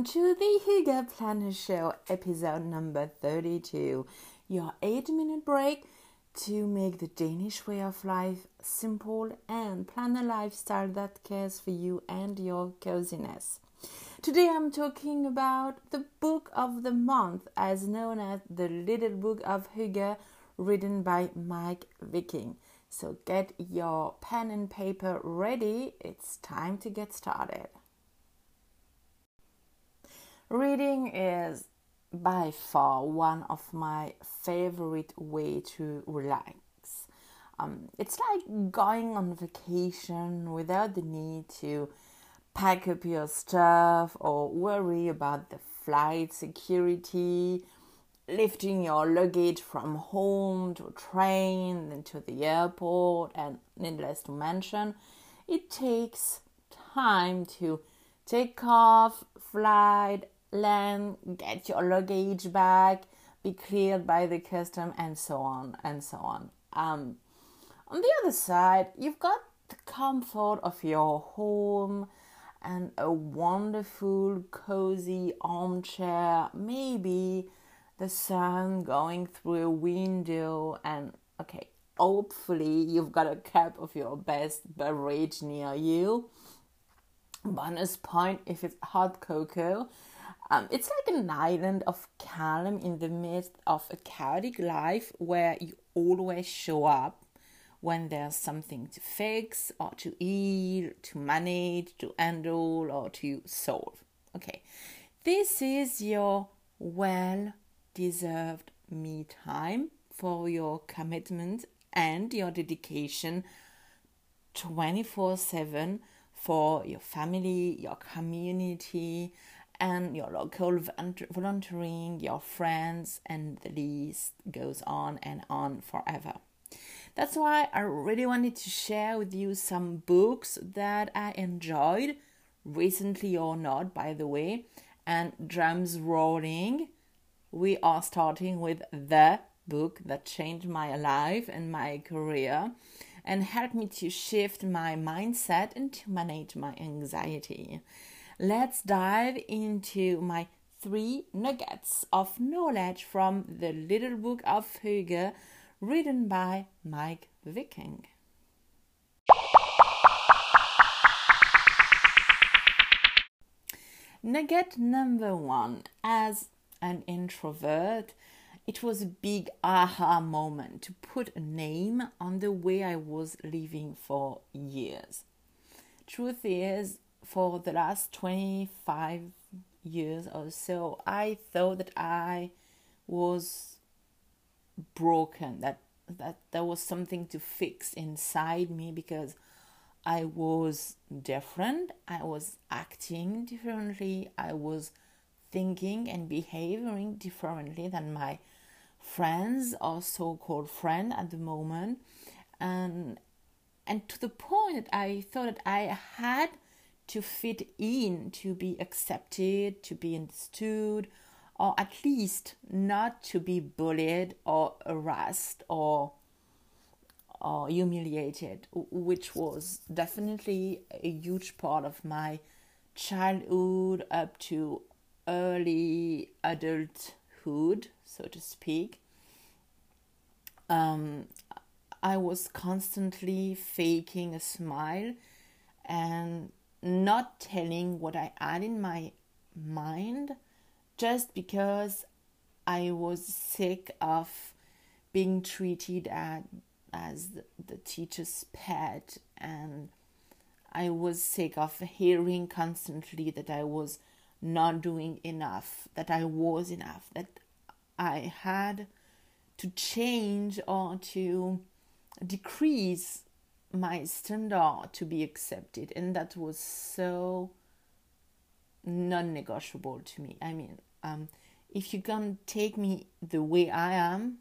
Welcome to the Hygge Planner Show, episode number 32. Your 8 minute break to make the Danish way of life simple and plan a lifestyle that cares for you and your coziness. Today I'm talking about the book of the month, as known as the Little Book of Hygge, written by Meik Wiking. So get your pen and paper ready, it's time to get started. Reading is by far one of my favorite way to relax. Um, it's like going on vacation without the need to pack up your stuff or worry about the flight security, lifting your luggage from home to train, then to the airport, and needless to mention, it takes time to take off, flight, land, get your luggage back, be cleared by the custom, and so on and so on. Um, on the other side, you've got the comfort of your home and a wonderful, cozy armchair, maybe the sun going through a window, and okay, hopefully, you've got a cup of your best beverage near you. Bonus point if it's hot cocoa um, it's like an island of calm in the midst of a chaotic life where you always show up when there's something to fix or to eat, to manage, to handle, or to solve. Okay, this is your well deserved me time for your commitment and your dedication 24 7 for your family, your community, and your local volunteering, your friends, and the list goes on and on forever. That's why I really wanted to share with you some books that I enjoyed, recently or not, by the way. And drums rolling, we are starting with the book that changed my life and my career and helped me to shift my mindset and to manage my anxiety let's dive into my three nuggets of knowledge from the Little Book of Hygge, written by Meik Wiking. Nugget number one As an introvert, it was a big aha moment to put a name on the way I was living for years. Truth is, for the last 25 years or so, I thought that I was broken, that, that there was something to fix inside me because I was different, I was acting differently, I was thinking and behaving differently than my friends or so-called friend at the moment. And and to the point that I thought that I had to fit in, to be accepted, to be understood, or at least not to be bullied or harassed or or humiliated, which was definitely a huge part of my childhood up to early adulthood, so to speak. Um, I was constantly faking a smile and not telling what I had in my mind just because I was sick of being treated at, as the, the teacher's pet and I was sick of hearing constantly that I was not doing enough, that I was enough, that I had to change or to decrease my standard to be accepted and that was so non-negotiable to me. I mean um, if you can take me the way i am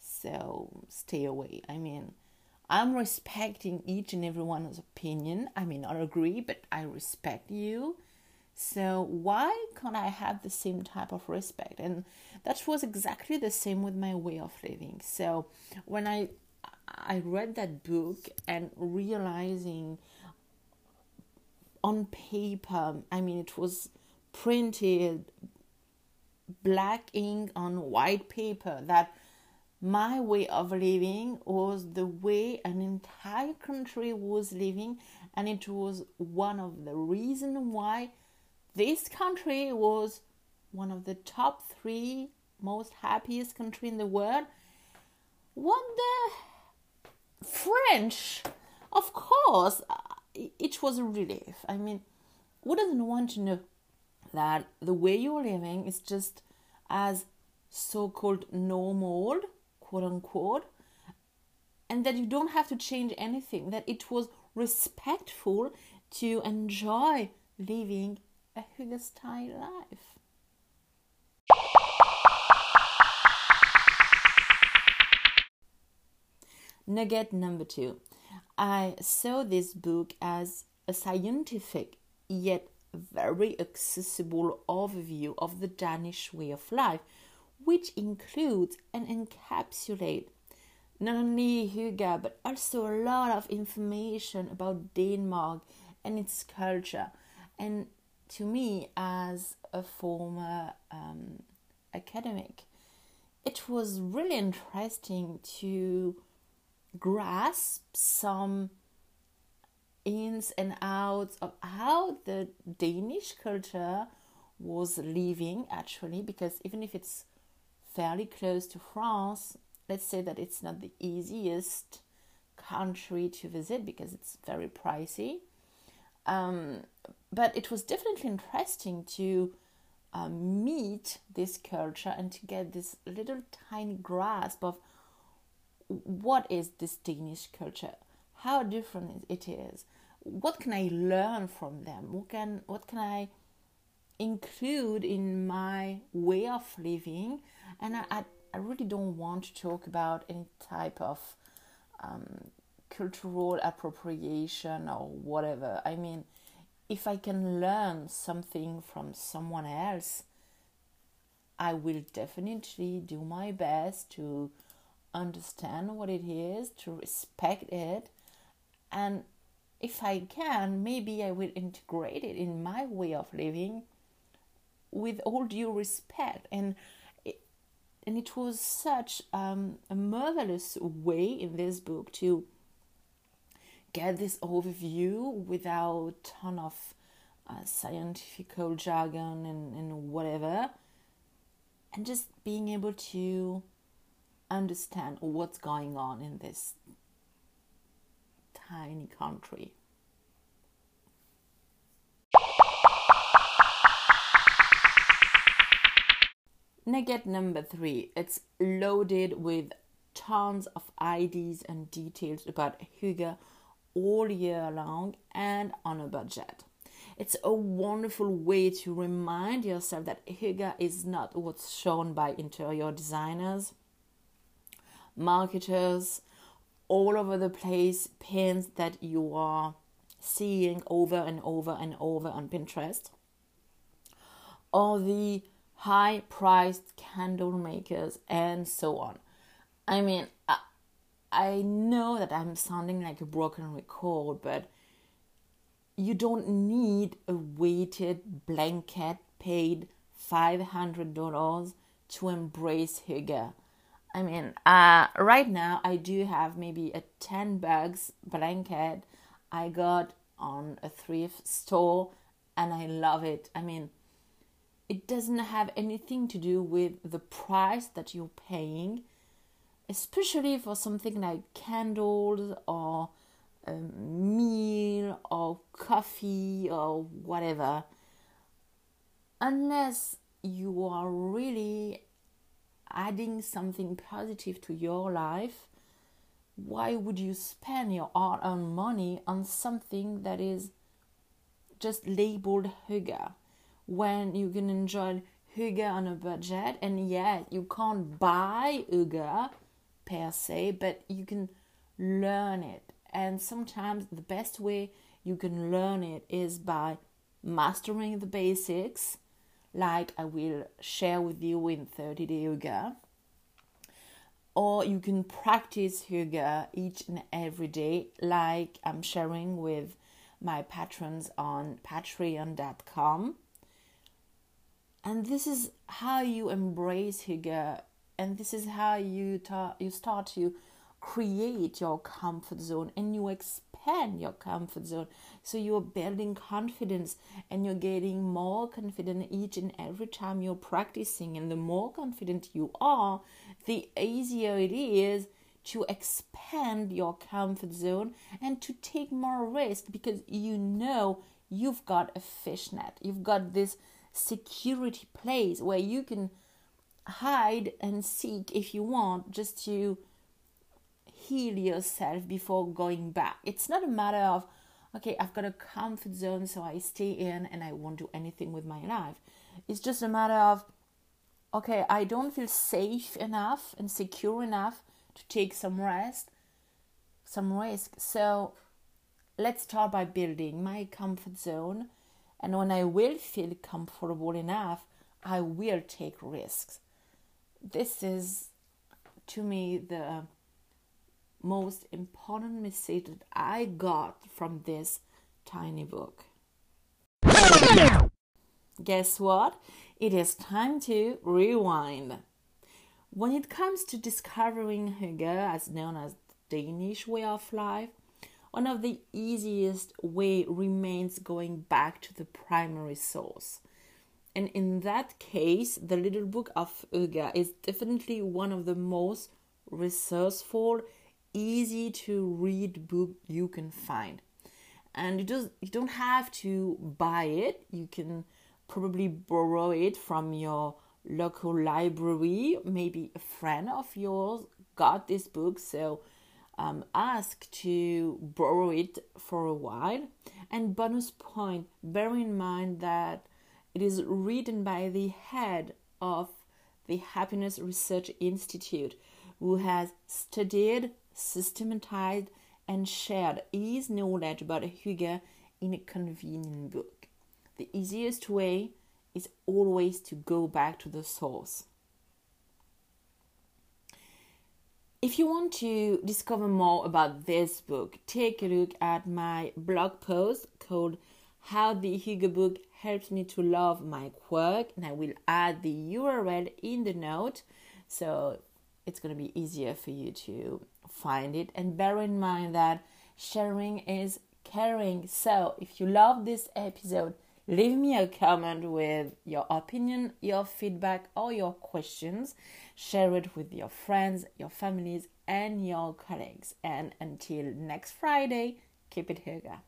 so stay away. I mean i'm respecting each and everyone's opinion. I may not agree but i respect you. So why can't i have the same type of respect? And that was exactly the same with my way of living. So when i I read that book and realizing on paper, I mean, it was printed black ink on white paper that my way of living was the way an entire country was living and it was one of the reasons why this country was one of the top three most happiest country in the world. What the french? Of course. Uh, it was a relief. I mean who doesn't want to know that the way you're living is just as so-called normal quote unquote and that you don't have to change anything that it was respectful to enjoy living a Hygge life. Nugget number two. I saw this book as a scientific yet very accessible overview of the Danish way of life, which includes and encapsulates not only Hygge but also a lot of information about Denmark and its culture. And to me, as a former um, academic, it was really interesting to grasp some ins and outs of how the Danish culture was living actually, because even if it's fairly close to France, let's say that it's not the easiest country to visit because it's very pricey. Um, but it was definitely interesting to uh, meet this culture and to get this little tiny grasp of what is this Danish culture, how different it is, what can I learn from them, what can what can I include in my way of living, and I, I really don't want to talk about any type of um, cultural appropriation or whatever. I mean, if I can learn something from someone else, I will definitely do my best to understand what it is, to respect it, and if I can, maybe I will integrate it in my way of living with all due respect. And and it was such um, a marvelous way in this book to get this overview without a ton of uh, scientific jargon and, and whatever and just being able to understand what's going on in this tiny country Nugget number three. It's loaded with tons of ideas and details about Hygge all year long and on a budget. It's a wonderful way to remind yourself that Hygge is not what's shown by interior designers, marketers, all over the place, pins that you are seeing over and over and over on Pinterest, or the high priced candle makers, and so on. I mean, I, I know that I'm sounding like a broken record, but you don't need a weighted blanket paid $500 to embrace Hygge. I mean, uh, right now I do have maybe a 10 bags blanket I got on a thrift store and I love it. I mean, it doesn't have anything to do with the price that you're paying, especially for something like candles or a meal or coffee or whatever. Unless you are really adding something positive to your life, why would you spend your hard earned money on something that is just labeled Hygge? when you can enjoy Hygge on a budget and yet you can't buy Hygge per se but you can learn it and sometimes the best way you can learn it is by mastering the basics like I will share with you in 30 day Hygge or you can practice yoga each and every day like I'm sharing with my patrons on patreon.com And this is how you embrace yoga, and this is how you ta- you start to create your comfort zone and you expand your comfort zone. So you're building confidence and you're getting more confident each and every time you're practicing. And the more confident you are, the easier it is to expand your comfort zone and to take more risk because you know you've got a fishnet. You've got this security place where you can hide and seek if you want just to heal yourself before going back. It's not a matter of, okay, I've got a comfort zone, so I stay in and I won't do anything with my life. It's just a matter of, okay, I don't feel safe enough and secure enough to take some rest, some risk. So let's start by building my comfort zone. And when I will feel comfortable enough, I will take risks. This is, to me, the most important message that I got from this tiny book. Guess what? It is time to rewind. When it comes to discovering Hygge, as known as the Danish way of life, one of the easiest way remains going back to the primary source. And in that case, the little book of Hygge is definitely one of the most resourceful, easy to read book you can find. And you just you don't have to buy it. You can probably borrow it from your local library, maybe a friend of yours got this book, so um, ask to borrow it for a while. And bonus point bear in mind that it is written by the head of the Happiness Research Institute, who has studied, systematized, and shared his knowledge about Hygge in a convenient book. The easiest way is always to go back to the source. If you want to discover more about this book, take a look at my blog post called How the Hygge Book Helps Me to Love My Work, and I will add the URL in the note so it's going to be easier for you to find it. And bear in mind that sharing is caring. So if you love this episode, Leave me a comment with your opinion, your feedback, or your questions. Share it with your friends, your families, and your colleagues. And until next Friday, keep it Hygge.